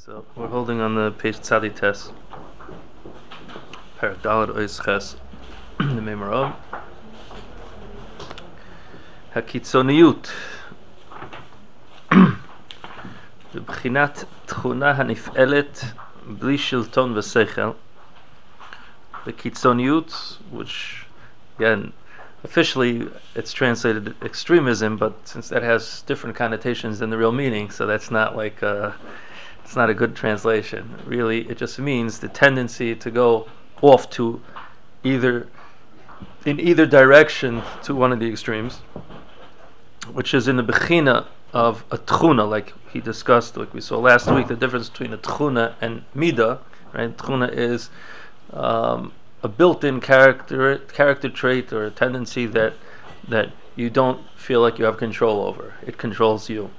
So we're holding on the page Tzadi test. Parak Dalad Ois Ches the Memorab. הקיצוניות בבחינת תכונה הנפעלת בלי שלטון ושכל בקיצוניות, which again officially it's translated extremism but since that has different connotations than the real meaning so that's not like uh, it's not a good translation really it just means the tendency to go off to either in either direction to one of the extremes which is in the bechina of a tchuna like he discussed like we saw last week the difference between a tchuna and mida right tchuna is um, a built-in character character trait or a tendency that that you don't feel like you have control over. It controls you.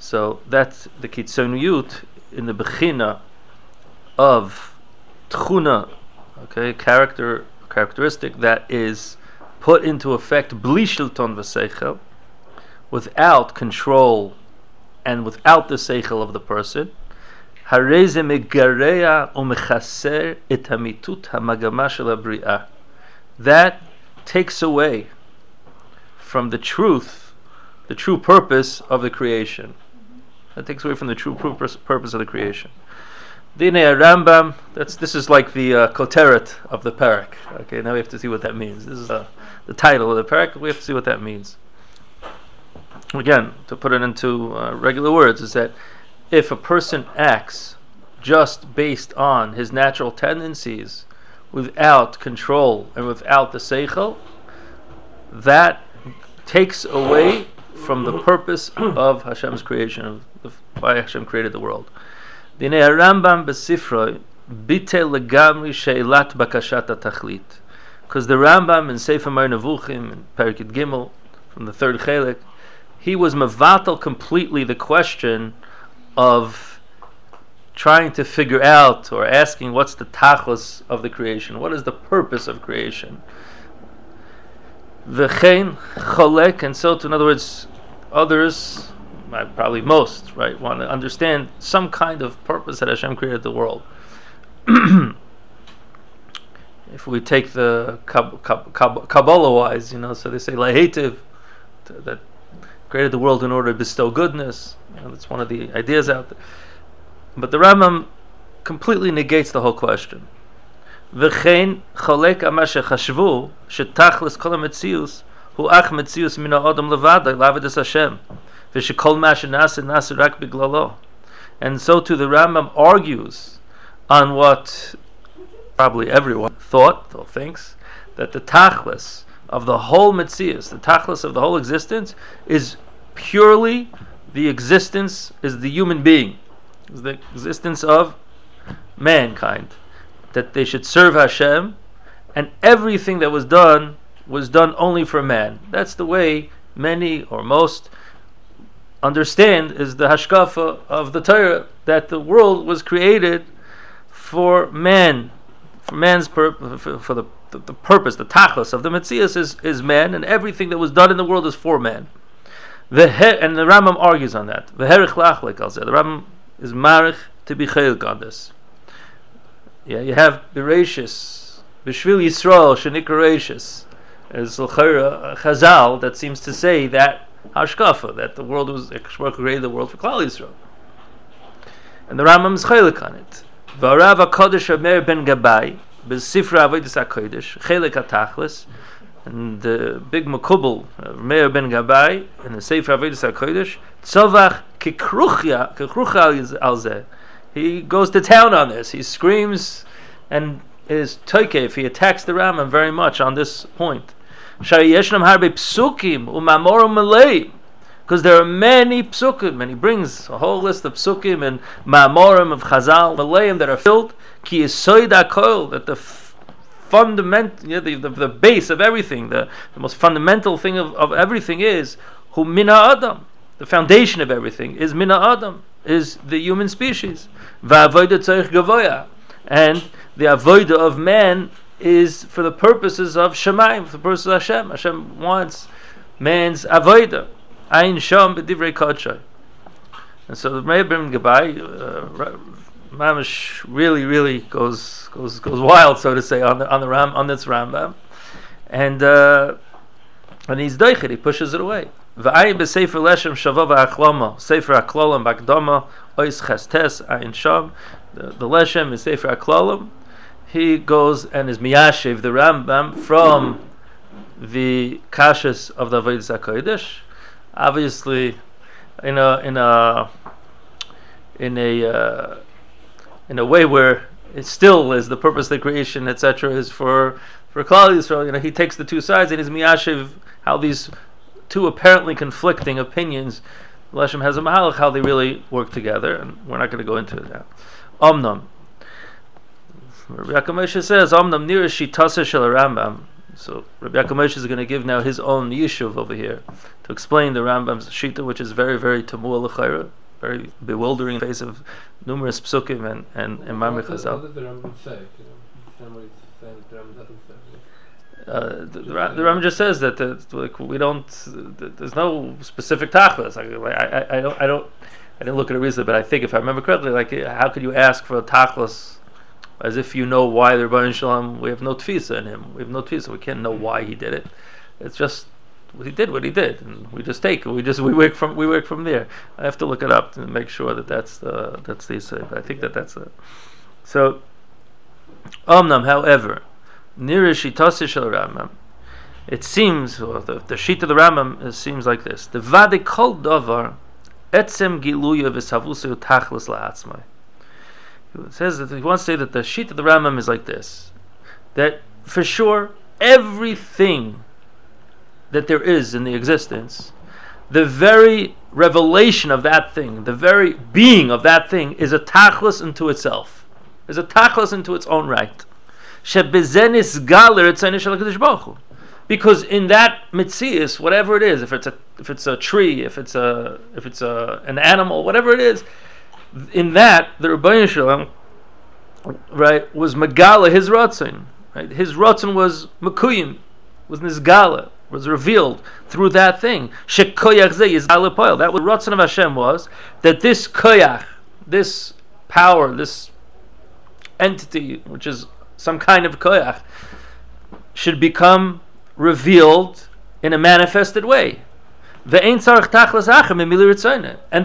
So that's the kitzoniyut in the bechina of tchuna, okay, character characteristic that is put into effect bli shilton v'seichel, without control and without the seichel of the person. That takes away from the truth, the true purpose of the creation. That takes away from the true purpose, of the creation. Dine Rambam, that's, this is like the uh, koteret of the parak. Okay, now we have to see what that means. This is uh, the title of the parak, we have to see what that means. Again, to put it into uh, regular words, is that if a person acts just based on his natural tendencies without control and without the seichel, that takes away from the purpose of Hashem's creation, of why Hashem created the world. Dine Rambam besifroi bite legamri sheilat bakashat tachlit. Because the Rambam in Sefer Moreh Nevuchim, in Perikid Gimel, from the third chelik, he was mavatal completely the question of trying to figure out or asking what's the tachos of the creation, what is the purpose of creation. V'chein cholek, and so to, in other words, Others, probably most, right, want to understand some kind of purpose that Hashem created the world. if we take the Kab- Kab- Kab- Kabbalah wise, you know, so they say lahetiv, that created the world in order to bestow goodness. You know, that's one of the ideas out there. But the Rambam completely negates the whole question. V'chein cholek amashachashvu shetachlis kol הוא אך מציאוס מן האדם לבד לעבוד את השם ושכל מה שנעשה נעשה רק בגללו. And so too the Rambam argues on what probably everyone thought or thinks that the tachlis of the whole Metzias, the tachlis of the whole existence, is purely the existence, is the human being, is the existence of mankind. That they should serve Hashem, and everything that was done was done only for man. That's the way many or most understand is the hashkafa of the Torah that the world was created for man, for man's purpose, for, for the the, the, purpose, the tachlis of the Metzias is, is man, and everything that was done in the world is for man. The and the Rambam argues on that. The Rambam is marich to be chaylik on this. Yeah, you have Bereshis, Bishvil Yisrael, Shenik as a Chazal that seems to say that Hashkafa, that the world was created the world for Klal Yisrael. And the Rambam is chaylik on it. V'arav HaKodesh Amer ben Gabai, Besifra Avodah HaKodesh, Chelik HaTachlis, and the big makubal, uh, Meir ben Gabai, in the Sefer Avodah HaKodesh, Tzovach kikruchya, kikrucha al He goes to town on this. He screams and is toikef. He attacks the Rambam very much on this point. Because there are many psukim, and he brings a whole list of psukim and mamorim of Chazal, Malayim that are filled ki that the fundamental, yeah, the, the, the base of everything, the, the most fundamental thing of, of everything is hu mina adam. The foundation of everything is mina adam, is the human species. And the avoida of man is for the purposes of Shemaim, for the purposes of Hashem. Hashem wants man's avoida. Ein sham b'divrei kodshay. And so the Ben Gabai, uh, Mamish really, really goes goes goes wild, so to say, on the on the Ram on this Rambam, and uh, and he's doichet, he pushes it away. V'ayin b'sefer leshem shavov ha'achlama, sefer ha'klolam b'akdama, ois chestes ayin sham. The, leshem is sefer ha'klolam. He goes and is miyashiv the Rambam from the kashas of the Avodah HaKodesh. Obviously, in a in a in a uh, in a way where it still is the purpose of the creation, etc., is for for Klal Yisrael. You know, he takes the two sides and his miyashiv how these two apparently conflicting opinions. Leshem has a mahalach how they really work together, and we're not going to go into it now. Rabbi Yaakov says, Omnam nira shitasa shel Rambam. So Rabbi Yaakov Moshe is going to give now his own yishuv over here to explain the Rambam's shita, which is very, very tamua l'chayra, very bewildering in the face of numerous psukim and and and Chazal. What did the Rambam say? What he's the Rambam doesn't say. Uh, the, the, Ra- the Rambam just says that the, like we don't. The, there's no specific tachlis. I, I, I don't. I don't. I didn't look at it recently, but I think if I remember correctly, like how could you ask for a tachlis as if you know why the Rebbeinu Shalom? We have no tfisa in him. We have no tfisa. We can't know why he did it. It's just he did what he did, and we just take. We just we work from we work from there. I have to look it up to make sure that that's the that's the. But I think that that's it. So, Omnam, however, near Shitasi it seems, or the, the sheet of the Rambam it seems like this: the Vade Kol Davar Etzem Giluya V'Savusu Tachlis La'atzmai. It says that he wants to say that the sheet of the Rambam is like this: that for sure everything that there is in the existence, the very revelation of that thing, the very being of that thing, is a tachlis into itself, is a tachlis into its own right. Because in that mitzias, whatever it is, if it's a if it's a tree, if it's a if it's a an animal, whatever it is, in that the Rebbeinu Shalom, right, was megala his ratzon. Right, his ratzon was mekuyim, was nizgala, was revealed through that thing. Shekoyach ze yizgala poil. That was ratzon of Hashem was that this koyach, this power, this entity, which is some kind of koyach, should become revealed in a manifested way. And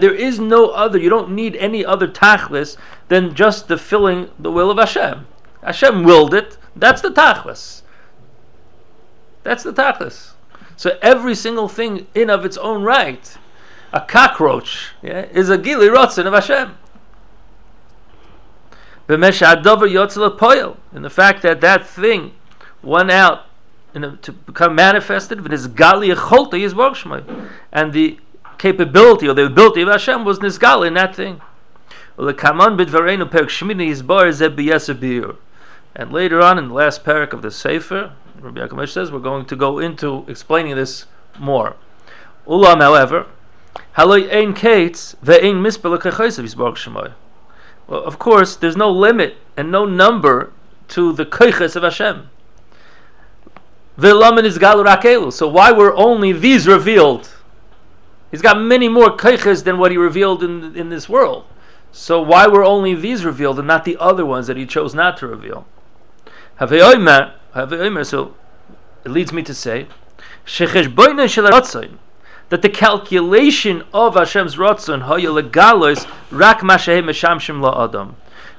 there is no other, you don't need any other tachlis than just the filling the will of Hashem. Hashem willed it, that's the tachlis. That's the tachlis. So every single thing in of its own right, a cockroach, yeah, is a gili rotzen of Hashem. In the fact that that thing went out a, to become manifested, and the capability or the ability of Hashem was nisgal in that thing. And later on in the last parak of the Sefer, Rabbi Yaakov says we're going to go into explaining this more. Ulam, however, well, of course, there's no limit and no number to the koiches of Hashem. So why were only these revealed? He's got many more koiches than what he revealed in in this world. So why were only these revealed and not the other ones that he chose not to reveal? So it leads me to say that the calculation of Hashem's ratzon rak la'adam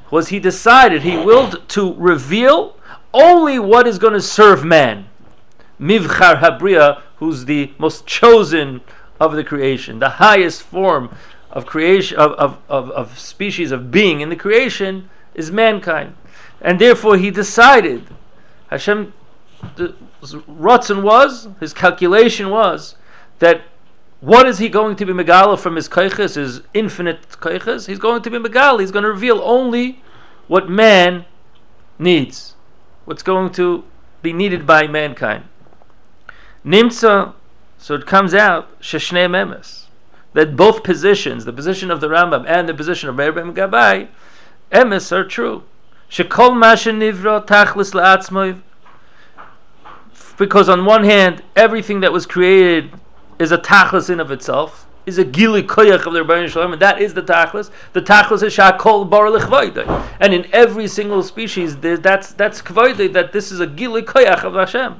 was he decided he willed to reveal only what is going to serve man. Mivchar Habriya, who's the most chosen of the creation, the highest form of creation of, of, of, of species of being in the creation is mankind. And therefore he decided Hashem Ratzon was, his calculation was that what is he going to be Megala from his kaiches, his infinite kaiches? He's going to be Megala. He's going to reveal only what man needs, what's going to be needed by mankind. Nimtza, so it comes out, Sheshnei Memes, that both positions, the position of the Rambam and the position of Meir Ben Gabai, Emes are true. Shekol Masha Nivra Tachlis La'atzmoiv, because on one hand, everything that was created is a tachlis in of itself. is a gili koyach of the Rebbeinu Shalom, and that is the tachlis. The tachlis is shakol bar lechvoidei. And in every single species, that's that's kvoidei, that this is a gili koyach of Hashem.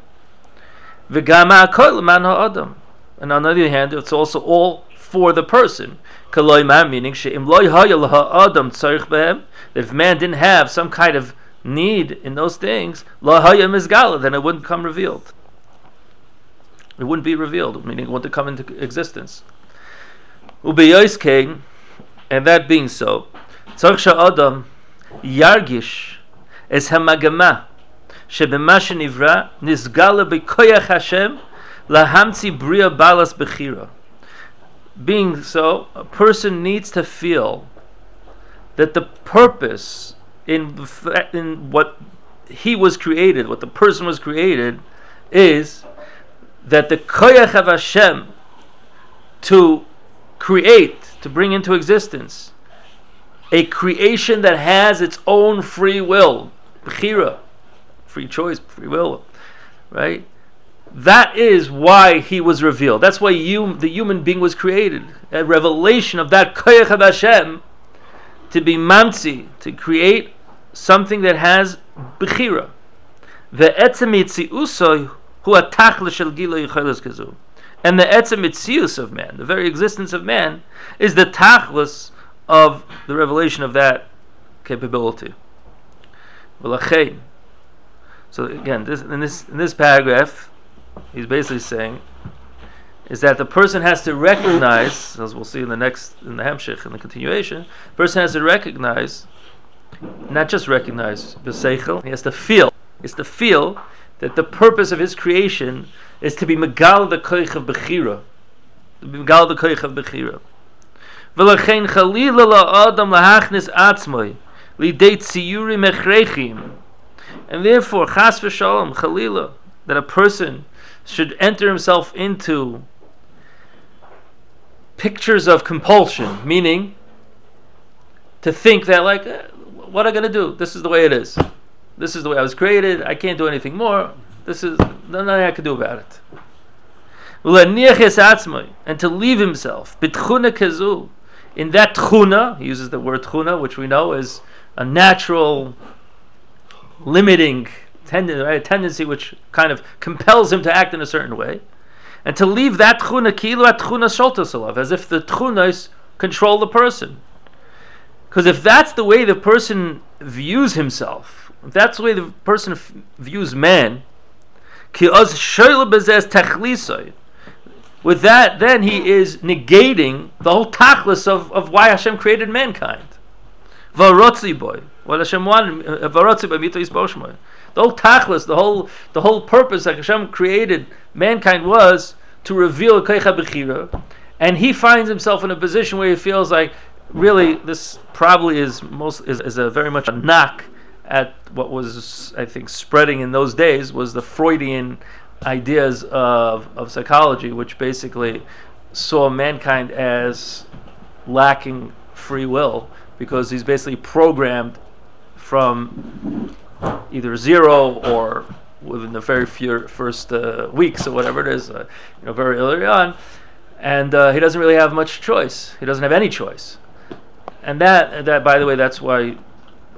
Man ha'adam. And on the other hand, it's also all for the person. Kaloi man, meaning she'im loy ha'adam that if man didn't have some kind of need in those things, la izgala, then it wouldn't come revealed. It wouldn't be revealed, meaning it wouldn't come into existence. Ubeyoiskein, and that being so, tzarich sha'adam yargish es hamagama שבמה שנברא נסגל בכוח השם להמציא בריאה balas bechira. Being so, a person needs to feel that the purpose in, the fa- in what he was created, what the person was created, is that the koyach of Hashem to create, to bring into existence, a creation that has its own free will, bechira, free choice, free will, right? That is why he was revealed. That's why you, the human being was created. A revelation of that koyach of Hashem to be mamtzi, to create something that has bechira. The etzem usoi hu atachle shel gilo. And the etzemitzius of man, the very existence of man, is the tachlis of the revelation of that capability. V'lachein. So again, this, in this in this paragraph, he's basically saying is that the person has to recognize, as we'll see in the next in the Hemshich in the continuation, person has to recognize, not just recognize the seichel, he has to feel. Has to feel that the purpose of his creation is to be megal the koich of bechira, megal the koich of bechira. V'lachein chalila la'adam lahachnis atzmoi lidei tziyuri mechrechim. And therefore, chas v'shalom, chalila, that a person should enter himself into pictures of compulsion, meaning to think that, like, eh, what am I going to do? This is the way it is. This is the way I was created. I can't do anything more. This is nothing I can do about it. And to leave himself, in that tchuna, he uses the word tchuna, which we know is a natural limiting tenden- right, tendency which kind of compels him to act in a certain way, and to leave that tchuna kilu at tchuna sholtasalav, as if the tchunas control the person. Because if that's the way the person views himself, if that's the way the person f- views man, with that, then he is negating the whole tachlis of, of why Hashem created mankind. Boy, what Hashem wanted. The whole tachlis, the whole the whole purpose that Hashem created mankind was to reveal keicha bechira, and he finds himself in a position where he feels like really this probably is most is, is a very much a knock at what was I think spreading in those days was the Freudian ideas of, of psychology, which basically saw mankind as lacking free will because he's basically programmed from either zero or within the very few first uh, weeks or whatever it is, uh, you know, very early on, and uh, he doesn't really have much choice. He doesn't have any choice, and that that by the way, that's why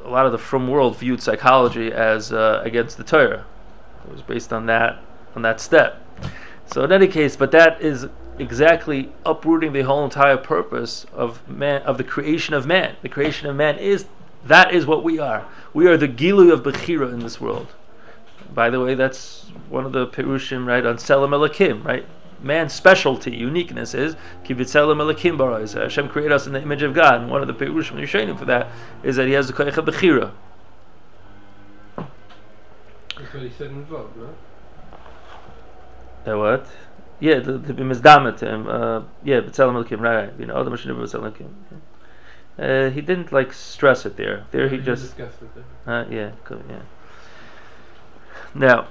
a lot of the from world viewed psychology as uh, against the Torah. It was based on that on that step. So in any case, but that is exactly uprooting the whole entire purpose of man of the creation of man. The creation of man is that is what we are. We are the gilu of Bechira in this world. By the way, that's one of the Perushim, right, on Tzelem Elokim, right? Man's specialty, uniqueness is Kivitzelam Elakim Barais. Hashem created us in the image of God. And one of the Perushim Yishayim for that is that he has the Koyach of Bechira. That's what he said in Vov, no? Uh, what? Yeah, to be misdamet him. Uh, yeah, B'tzelem Elokim, right, right. You know, Adam Hashem B'tzelem Elokim. Uh, he didn't like stress it there. There he We just, discussed it there. uh, yeah, cool, yeah. Now,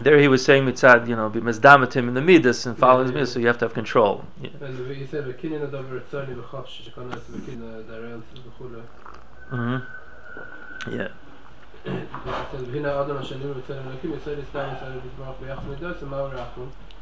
there he was saying mitzad, you know, be misdamet him in the midas and follow his Yeah, yeah. midas, so you have to have control. Yeah. And he said, "V'kinyan adov retzoni v'chosh shekon es v'kin darel v'chule." hmm Yeah.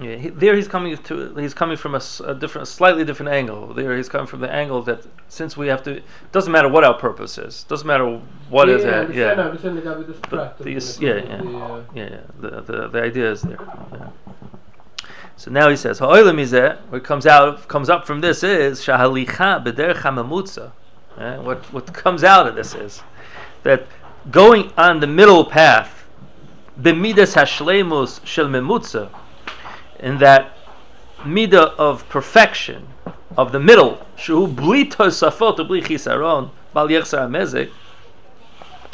Yeah, he, there he's coming to. He's coming from a different, slightly different angle. There he's coming from the angle that since we have to, doesn't matter what our purpose is. Doesn't matter what is yeah, it. Yeah, Yeah. understand the guy with this But prat, the the- yeah, the, yeah. uh, Yeah, yeah. The, the the idea is there. Yeah. So now he says, "Ha'olam izeh." What comes out comes up from this is shahalicha b'derech hamamutza. What what comes out of this is that going on the middle path, b'midas hashleimus shel memutza, in that midah of perfection of the middle, bli chisaron bal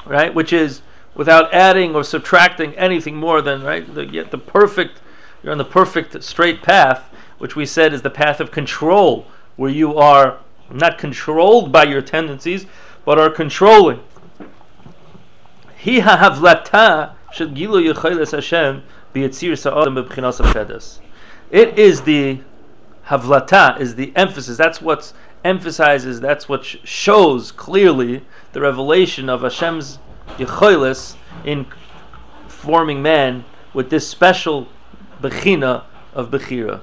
right? Which is without adding or subtracting anything more than right the yet the perfect you're on the perfect straight path which we said is the path of control where you are not controlled by your tendencies but are controlling hi shel gilu Hashem it is the havlata is the emphasis that's what emphasizes that's what shows clearly the revelation of Hashem's Yechoilis in forming man with this special bechina of bechira.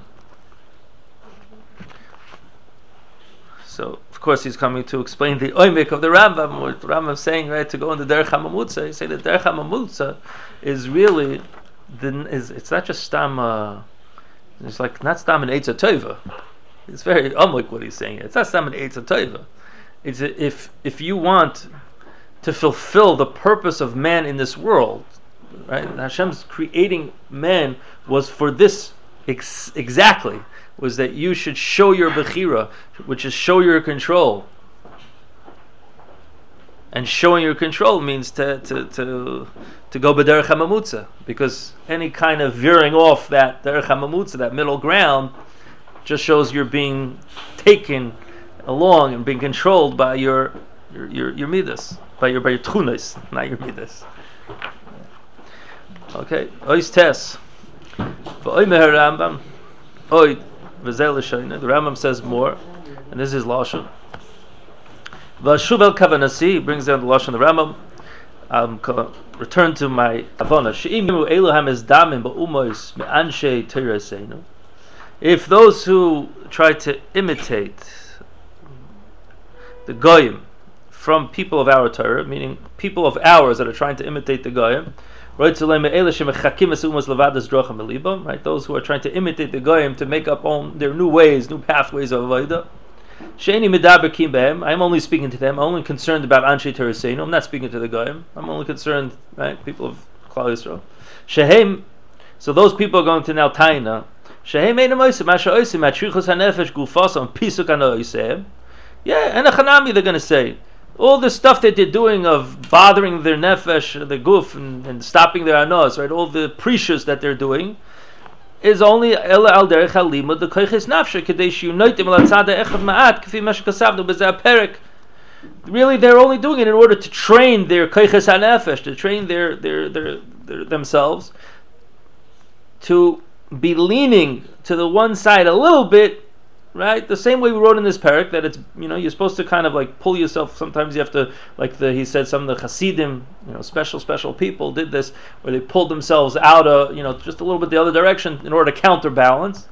So, of course, he's coming to explain the oimik of the Rambam. What the Rambam is saying, right, to go into Derech HaMamutza. He say that Derech HaMamutza is really, the, is it's not just stam, uh, it's like not stam and Eitz. It's very unlike what he's saying. It's not stam and Eitz Tova. It's if if you want to fulfill the purpose of man in this world, right? Hashem's creating man was for this ex- exactly was that you should show your bechira, which is show your control. And showing your control means to to to, to go b'derech hamamutza, because any kind of veering off that derech hamamutza, that middle ground, just shows you're being taken along and being controlled by your your your, your midas, by your by your tchunas, not your midas. Okay, ois tes. Rambam, l'shoyne. The Rambam says more, and this is lashon. V'ashuv el kavanasi brings down the lashon. The Rambam. Um, return to my avona. She'im yimu Elohim is damim ba'umois me'anshe teiraseinu. If those who try to imitate the goyim from people of our Torah, meaning people of ours that are trying to imitate the goyim, es right? Those who are trying to imitate the goyim to make up on their new ways, new pathways of avodah. Sheini medaberkim behem. I'm only speaking to them. I'm only concerned about anshe Tereseinu. I'm not speaking to the goyim. I'm only concerned, right? People of Klal Yisrael. Shehem. So those people are going to now taina. Shehem oisim oisim hanefesh gufasam pisuk. Yeah, and a chanami they're going to say. All the stuff that they're doing of bothering their nefesh, the goof, and, and stopping their anos, right? All the precious that they're doing is only ela al derech halimud the tzada echad ma'at b'zeh perek. Really, they're only doing it in order to train their koiches hanefesh, to train their, their, their, their themselves to be leaning to the one side a little bit right? The same way we wrote in this parak that it's you know you're supposed to kind of like pull yourself. Sometimes you have to like the he said some of the Hasidim, you know, special special people did this where they pulled themselves out of you know just a little bit the other direction in order to counterbalance.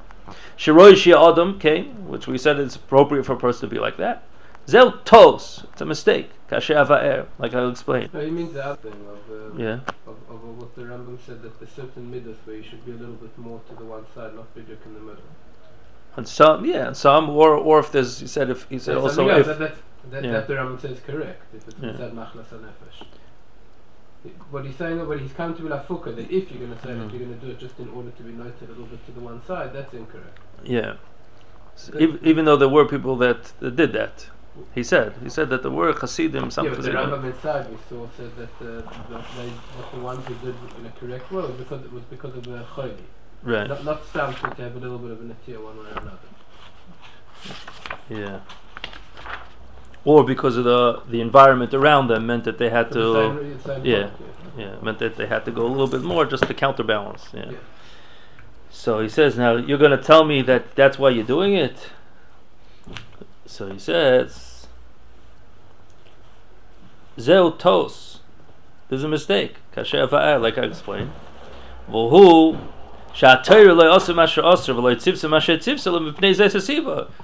Shiroi Shia Adam, okay, which we said it's appropriate for a person to be like that. Zel tos, it's a mistake. Ava'er, like I'll explain. No, he means the other thing of, uh, Yeah. of, of what the Rambam said that the certain midas where you should be a little bit more to the one side, not bigger in the middle. And some, yeah, and some, or or if there's, he said if he said There's also if that, that, that, yeah. that the Rambam says correct, if it's Yeah. Machlas HaNefesh. What he's saying, what he's come to Lafuka, that if you're going to say Mhm. that you're going to do it just in order to be noted a little bit to the one side, that's incorrect. Yeah. So ev- even though there were people that, that did that, he said. He said that there were Hasidim, some yeah, but the Hasidim. Rambam inside we saw said that uh, the, they, that the ones who did it in a correct way was because it was because of the chayli. Right. Not, not stamped to have a little bit of an atiyah one way or another. Yeah. or because of the the environment around them meant that they had For the to same- same yeah. point, yeah meant that they had to go a little bit more just to counterbalance. Yeah. Yeah. So he says, now you're going to tell me that that's why you're doing it. So he says, Zeu tos. There's a mistake. Kasher like I explained. V'hu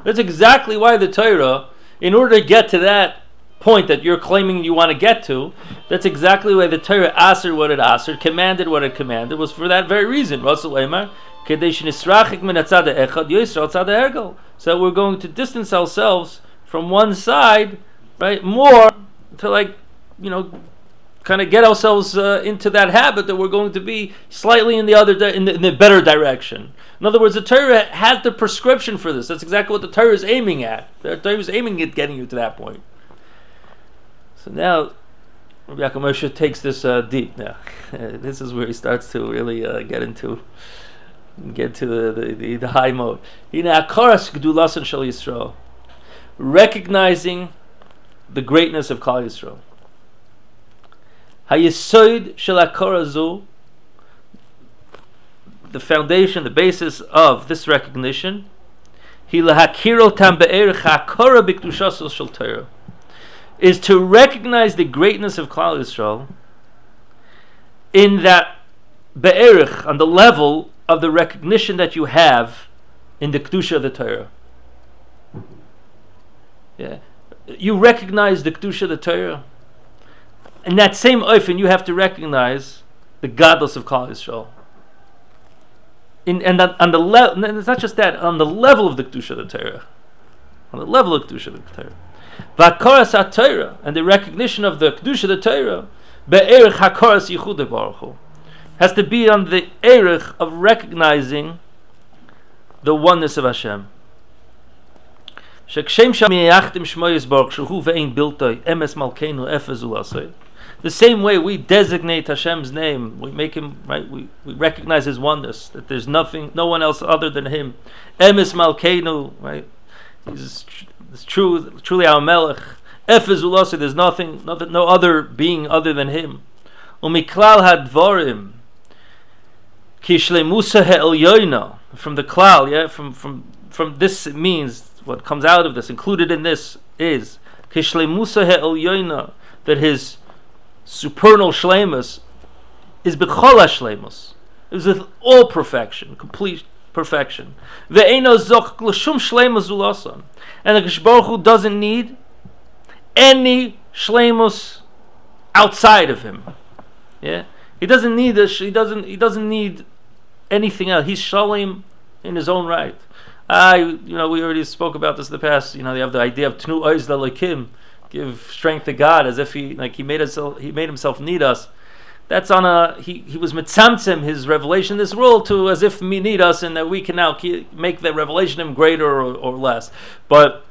that's exactly why the Torah, in order to get to that point that you're claiming you want to get to, that's exactly why the Torah asked what it asked, commanded what it commanded, was for that very reason. So we're going to distance ourselves from one side, right, more to like, you know, kind of get ourselves uh, into that habit that we're going to be slightly in the other, di- in, the, in the better direction. In other words, the Torah has the prescription for this. That's exactly what the Torah is aiming at. The Torah is aiming at getting you to that point. So now, Rabbi Yaakov Moshe takes this uh, deep. Now, this is where he starts to really uh, get into get to the, the, the, the high mode. Recognizing the greatness of Klal Yisrael. Hayesod shel akarazu, the foundation, the basis of this recognition, is to recognize the greatness of Klal Yisrael in that be'erich, on the level of the recognition that you have in the Kedusha of the Torah. Yeah. You recognize the Kedusha of the Torah In that same oifen, you have to recognize the godless of Klal Yisrael. In, and on, on the level, it's not just that, on the level of the Kedusha of the Torah. On the level of Kedusha of the Torah. V'akaras ha-Torah, and the recognition of the Kedusha of the Torah, be'erich hakaras yichud baruch Hu has to be on the erich of recognizing the oneness of Hashem. שכשם שמייחתם שמו יסבורך שהוא ואין בלתוי אמס מלכנו אפס ולעשוי the same way we designate Hashem's name, we make him right. We, we recognize His oneness. That there's nothing, no one else other than Him. Emes Malkeinu, right? He's it's true, truly our Melech. Efes Ulasi, there's nothing, nothing, no other being other than Him. Umiklal hadvorim, Kishlemusa he'elyoina from the klal, yeah, from from from this it means what comes out of this, included in this is Kishlemusa he'elyoina that his supernal shlemus is b'chol shlemus, is with all perfection, complete perfection. Ve'eno zoch l'shum shlemus ulasan, and the Kadosh Baruch Hu doesn't need any shlemus outside of him. Yeah. He doesn't need this. He doesn't. He doesn't need anything else. He's shalim in his own right. I, you know, we already spoke about this in the past. You know, they have the idea of tnu oiz lalakim, give strength to God, as if he like he made himself he made himself need us. That's on a he he was mitzamtzim his revelation this world to as if we need us and that we can now ke- make the revelation him greater or, or less. But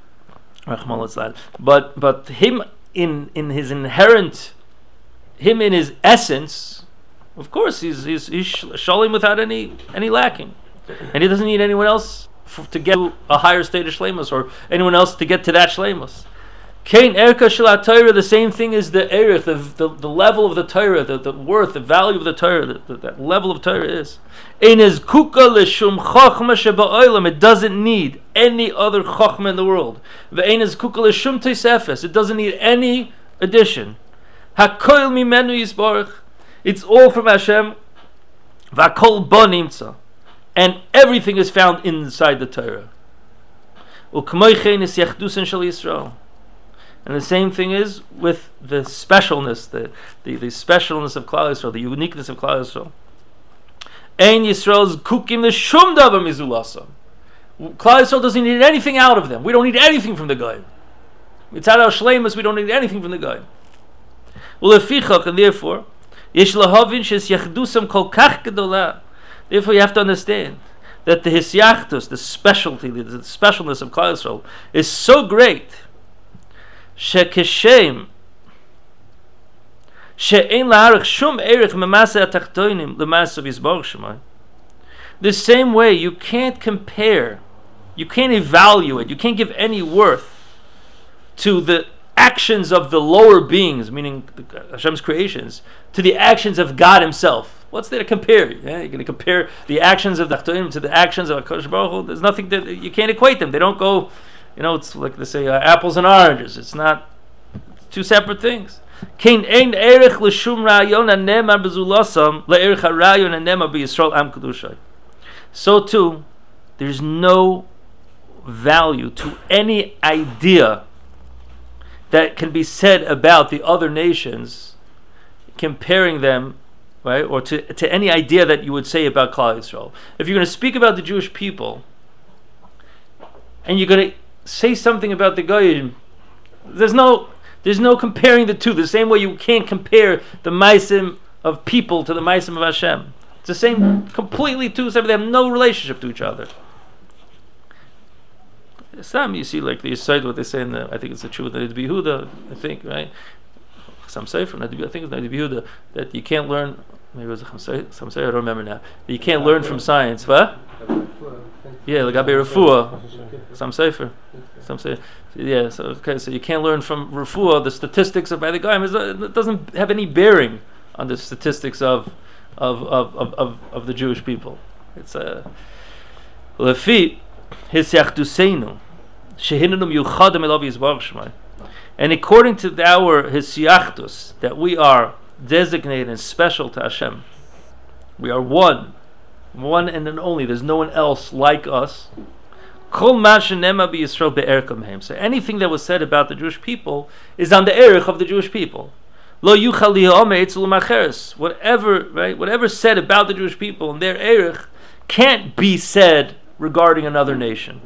but but him in in his inherent him in his essence of course, he's he's, he's shalim without any any lacking, and he doesn't need anyone else to get to a higher state of shlemus or anyone else to get to that shlemus. Kain erka shel Torah, the same thing as the erich, the, the, the level of the Torah, the, the worth, the value of the Torah, the, the, that level of Torah is. In his kuka chachma sheba'olam, it doesn't need any other chachma in the world. Ve'ein his kuka l'shum it doesn't need any addition. Hakoil yisbarach, it's all from Hashem. Vakol bo. And everything is found inside the Torah. Is shel Yisrael. And the same thing is with the specialness, the, the, the specialness of Klal Yisrael, the uniqueness of Klal Yisrael. Ein Yisrael's kukim the shum davar mizulasam. Klal Yisrael doesn't need anything out of them. We don't need anything from the guy. Out our shlemus, we don't need anything from the guy. Well, and therefore, Yesh lahavin shes yachdusam kol kach gedola. Therefore, you have to understand that the hisyachtus, the specialty, the, the specialness of Klal Yisrael, is so great. The same way, you can't compare, you can't evaluate, you can't give any worth to the actions of the lower beings, meaning Hashem's creations, to the actions of God Himself. What's there to compare? Yeah, you're going to compare the actions of the to the actions of Hakadosh Baruch Hu. There's nothing that you can't equate them. They don't go. You know, it's like they say uh, apples and oranges. It's not two separate things. Erich l'shum rayon le'erich harayon am kedushay. So too, there's no value to any idea that can be said about the other nations, comparing them, right, or to, to any idea that you would say about Klal Yisrael. If you're going to speak about the Jewish people, and you're going to say something about the Goyim, there's no there's no comparing the two. The same way you can't compare the Maisim of people to the Maisim of Hashem. It's the same, completely two separate. They have no relationship to each other. Some you see like the side what they say in the I think it's the truth that Behuda, I think, right? Some say from I think it's Noda B'Yehuda that you can't learn maybe it was some say I don't remember now. That you can't learn from science. What? Yeah, like Abe Rafua. Some sefer. Some say yeah, so okay, so you can't learn from Rafua the statistics of by the guy. It doesn't have any bearing on the statistics of of of, of, of, of the Jewish people. It's a Lefi Hisyachduseinu Shehinanum Yuchadim Elav Yisbarach And according to our Hisyachtus, that we are designated and special to Hashem, we are one, one and then only. There's no one else like us. So anything that was said about the Jewish people is on the erich of the Jewish people. Whatever, right? Whatever said about the Jewish people and their erich can't be said regarding another nation.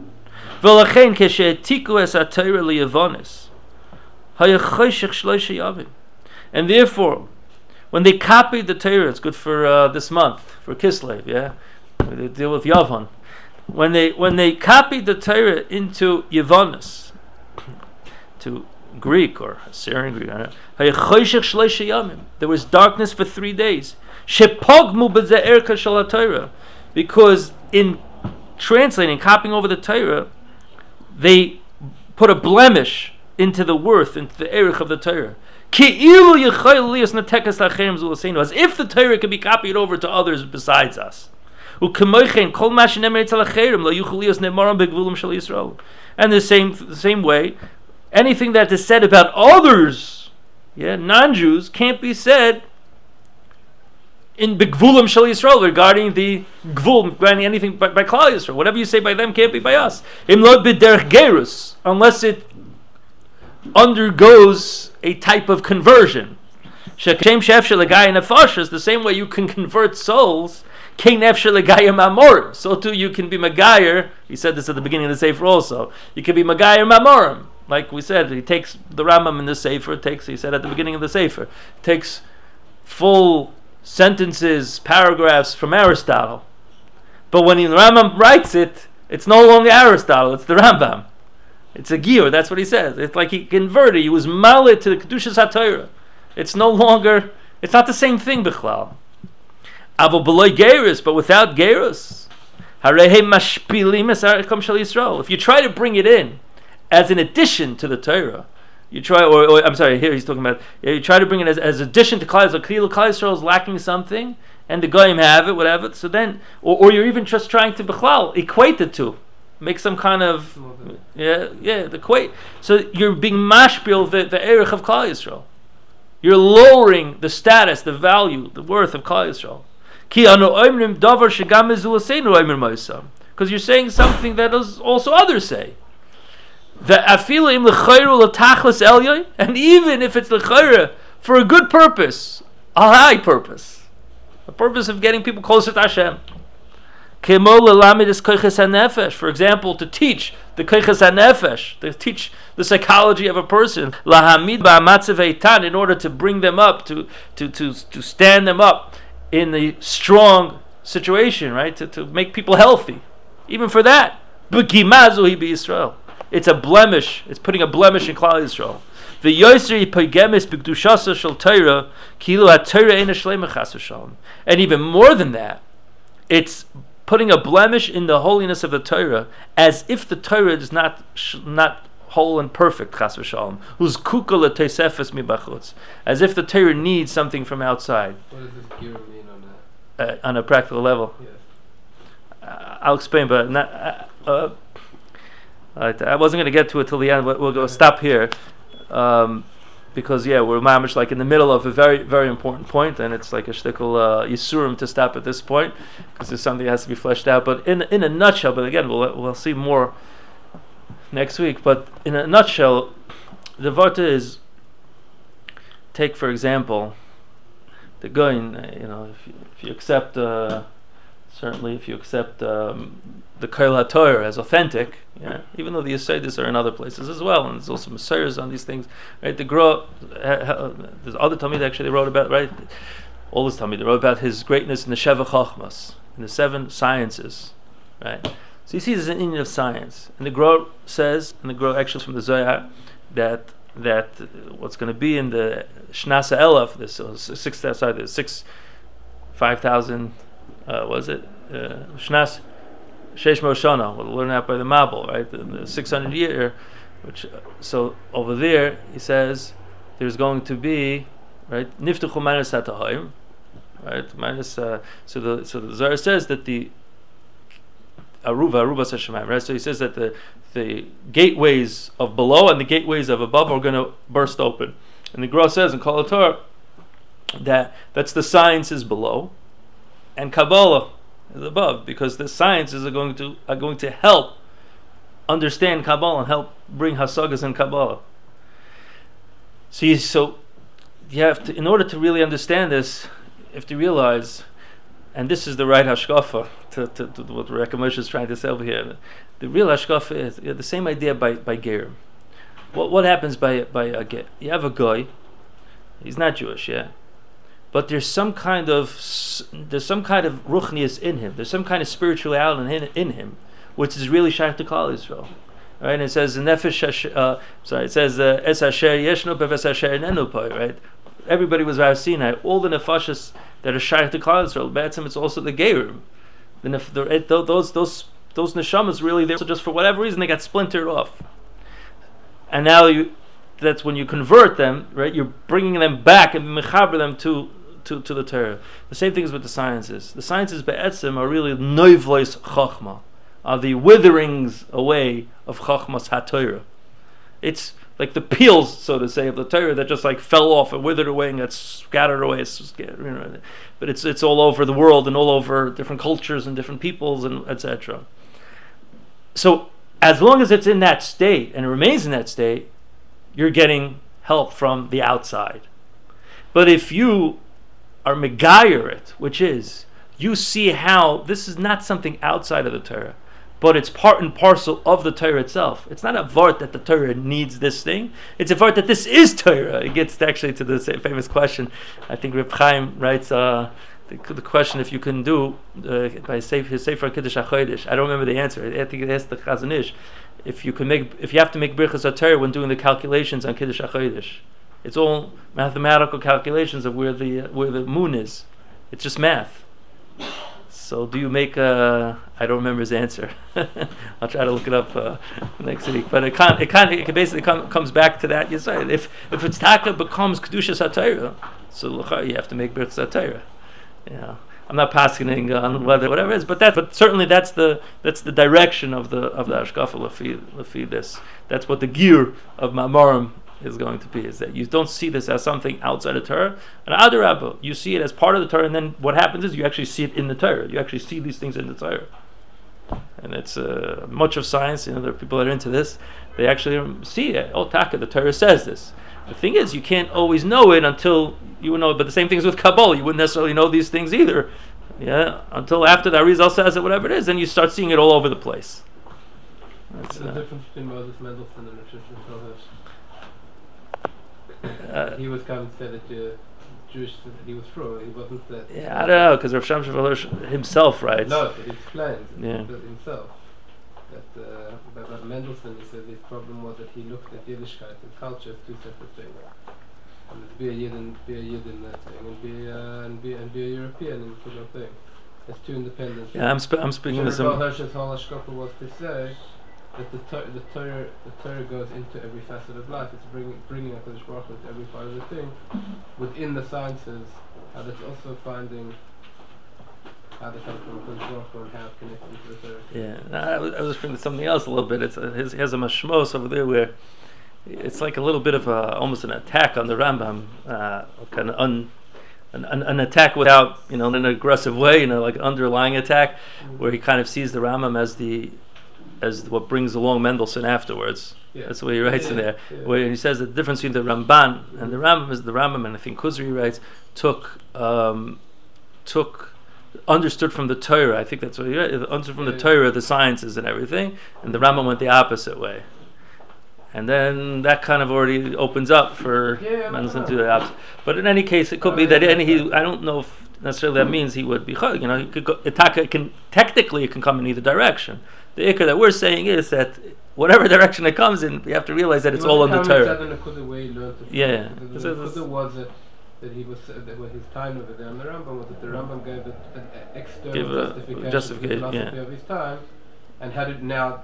And therefore, when they copied the Torah, it's good for uh, this month, for Kislev, yeah? They deal with Yavon. When they, when they copied the Torah into Yavonis, to Greek or Syrian Greek, there was darkness for three days. Because in translating, copying over the Torah, they put a blemish into the worth, into the erich of the Torah. As if the Torah could be copied over to others besides us. And the same the same way, anything that is said about others, yeah, non-Jews, can't be said in Begvulim Shal Yisrael regarding the Gvul, regarding anything by, by Klal Yisrael. Whatever you say by them can't be by us. Gerus, unless it undergoes a type of conversion. The same way you can convert souls, so too you can be Magayer. He said this at the beginning of the Sefer also. You can be Magayer Mamorim. Like we said, he takes the Rambam in the Sefer, takes, he said at the beginning of the Sefer, takes full sentences, paragraphs from Aristotle. But when the Rambam writes it, it's no longer Aristotle, it's the Rambam. It's a gear, that's what he says. It's like he converted, he was malit to the Kedushas HaTorah. It's no longer, it's not the same thing, Bichlal. Avo beloy gerus, but without gerus. If you try to bring it in as an addition to the Torah, you try, or, or, I'm sorry, here he's talking about, you try to bring it as, as addition to Klal Yisrael. Klal Yisrael is lacking something, and the Goyim have it, whatever. So then, or, or you're even just trying to Bechlal, equate the two. Make some kind of, yeah, yeah, the equate. So you're being mashbil the, the erich of Klal Yisrael. You're lowering the status, the value, the worth of Klal Yisrael. Because you're saying something that also others say the afila im lechayru latachlis elyoy, and even if it's lechayra for a good purpose, a high purpose, the purpose of getting people closer to Hashem. For example, to teach the koiches hanefesh, to teach the psychology of a person, in order to bring them up, to, to, to, to stand them up in the strong situation, right? To, to make people healthy. Even for that. It's a blemish. It's putting a blemish in Klal Yisrael. And even more than that, it's putting a blemish in the holiness of the Torah, as if the Torah is not not whole and perfect, chas v'shalom, who's kukala teisefes mibachutz, as if the Torah needs something from outside What does this gear mean on that? uh, on a practical level. Yes. Uh, I'll explain, but not. Uh, uh, I I wasn't going to get to it till the end. But we'll go stop here, um, because yeah, we're mamish like in the middle of a very very important point, and it's like a shtickle uh, yisurim to stop at this point, because there's something that has to be fleshed out. But in in a nutshell, but again, we'll we'll see more next week. But in a nutshell, the varta is take for example the Gaon. uh, You know, if you, if you accept. Uh, certainly if you accept um, the Kail HaTorah as authentic, yeah, even though the Yisraelis are in other places as well, and there's also Messiahs on these things, right? The Gro, there's other Talmud actually wrote about, right? All this Talmud, wrote about his greatness in the Sheva Chachmas, in the seven sciences, right? So you see there's an Indian of science. And the Gro says, and the Gro actually from the Zohar, that that what's going to be in the Shnasa Elaf, this uh, six, sorry, the six, five thousand uh, was it uh, Shnas Sheish Moshana? We'll learn that by the Mabul, right? In the 600 year, which so over there he says there's going to be right Niftuchu minus Hatahoim, right? Minus uh, so the so the Zohar says that the Aruva Aruba Sashemaim, right? So he says that the the gateways of below and the gateways of above are going to burst open, and the Gra says in Kol that that's the sciences below and Kabbalah above because the sciences are going to are going to help understand Kabbalah and help bring hasagas in Kabbalah. You, so you have to in order to really understand this, you have to realize, and this is the right hashkafa to, to, to what Reb Yaakov Moshe is trying to say over here. The real hashkafa is you the same idea by by Gerim. What what happens by by a get? You have a guy, he's not Jewish, yeah but there's some kind of there's some kind of ruchnius in him. There's some kind of spirituality in, in him, which is really shaykh to Klal Yisrael. Right? And it says nefesh. Uh, sorry, it says uh, es asher yeshnu beves asher Right? Everybody was Rav Sinai. All the nefashas that are shaykh to Klal Yisrael. Betzim, it's also the gerim. The, nef- the it, those those those neshamas really they so just for whatever reason they got splintered off. And now you that's when you convert them, right? You're bringing them back and mechaber them to to, to the Torah. The same thing is with the sciences. The sciences be'etzim are really noivlois chachma, are the witherings away of chachmas haTorah. It's like the peels, so to say, of the Torah that just like fell off and withered away and got scattered away. But it's it's all over the world and all over different cultures and different peoples and etc. So as long as it's in that state and remains in that state, you're getting help from the outside. But if you are megayer it, which is you see how this is not something outside of the Torah, but it's part and parcel of the Torah itself. It's not a vart that the Torah needs this thing. It's a vart that this is Torah. It gets actually to the famous question. I think Reb Chaim writes uh, the, question if you can do uh, by his Sefer Kiddush HaChodesh. I don't remember the answer. I think it asked the Chazon Ish if you can make if you have to make Birchas Torah when doing the calculations on Kiddush HaChodesh. It's all mathematical calculations of where the where the moon is. It's just math. So do you make a? I don't remember his answer. I'll try to look it up uh, next week. But it kind it kind it basically come, comes back to that. You say if if it's taka becomes kedushas Torah, so you have to make birchas Torah. Yeah. I'm not passing on whether whatever it is, but that but certainly that's the that's the direction of the of the hashkafa lafi this. That's what the gear of Mamarim is going to be is that you don't see this as something outside of Torah. And other Adarabba, you see it as part of the Torah, and then what happens is you actually see it in the Torah. You actually see these things in the Torah. And it's uh, much of science, you know, there are people that are into this, they actually see it. Oh, Taka, the Torah says this. The thing is, you can't always know it until you know. it. But the same thing is with Kabbalah. You wouldn't necessarily know these things either, yeah, until after the Arizal says it, whatever it is, then you start seeing it all over the place. That's the uh, difference between Moses Mendelssohn and Richard Phillips. Uh, he was coming to say that uh, Jewish that he was from. He wasn't that. Yeah, I don't know because Rav Shamshav himself writes. No, it explains yeah. himself that uh, but Mendelssohn he said his problem was that he looked at Yiddishkeit and culture as two separate things. And be a Yid and be a Yid in that thing, and be uh, and be and be a European in the thing. As two independent. Yeah, I'm sp- I'm speaking to some. Hirsch's whole was to say that the Torah, the Torah, the Torah goes into every facet of life. It's bringing bringing Hakadosh Baruch Hu into every part of the thing. Within the sciences, how that's also finding how they come from Hakadosh Baruch Hu and how it connects into the Torah. Yeah, I was, I was just thinking something else a little bit. It's a, his, has a mashmos over there where it's like a little bit of a, almost an attack on the Rambam, uh, kind of un, an, an, an attack without, you know, in an aggressive way, you know, like underlying attack, where he kind of sees the Rambam as the, as what brings along Mendelssohn afterwards. Yeah. That's the way he writes in there, yeah. where he says the difference between the Ramban and the Rambam is the Rambam, and I think Kuzari writes took um, took understood from the Torah. I think that's what he writes, understood from Yeah. the Torah the sciences and everything, and the Rambam went the opposite way. And then that kind of already opens up for Yeah, yeah, Mendelssohn to no. the opposite. But in any case, it could Oh, be that yeah, any. He, yeah. I don't know if necessarily that means he would be. You know, he could go, Itaka can technically it can come in either direction. The ikar that we're saying is that whatever direction it comes in, we have to realize that it's all on wasn't the coming Torah. to the Nakuda way he learned it from. Yeah. The, This the is- Nakuda was that, that he was uh, that what his time over there on the Rambam was that the Rambam gave it an external Give a justification, justification, to the philosophy yeah. of his time, and had it now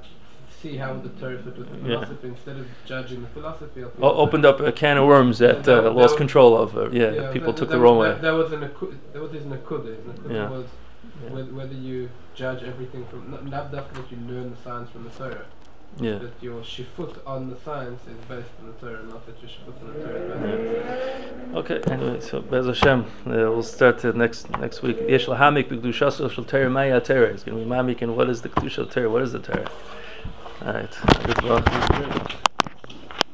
see how the Torah fit with the Yeah. philosophy instead of judging the philosophy. Of O- opened up a can of worms that That- uh, that lost was- control of. Uh, yeah, Yeah, people that, took that, the wrong that, way. That was an Nakuda. That was his Nakuda. His Nakuda Yeah. was Yeah. whether, whether you judge everything from not, not that that you learn the science from the Torah. Yeah. That your shifut on the science is based on the Torah, not that your shifut on the Torah is on the science. Okay. Anyway, so Bez Hashem, uh, we'll start uh, next next week. Yesh lahamik b'kedushaso shel Torah maya Torah. It's going to be mamik and what is the kedusha of Torah? What is the Torah? All right. Good luck.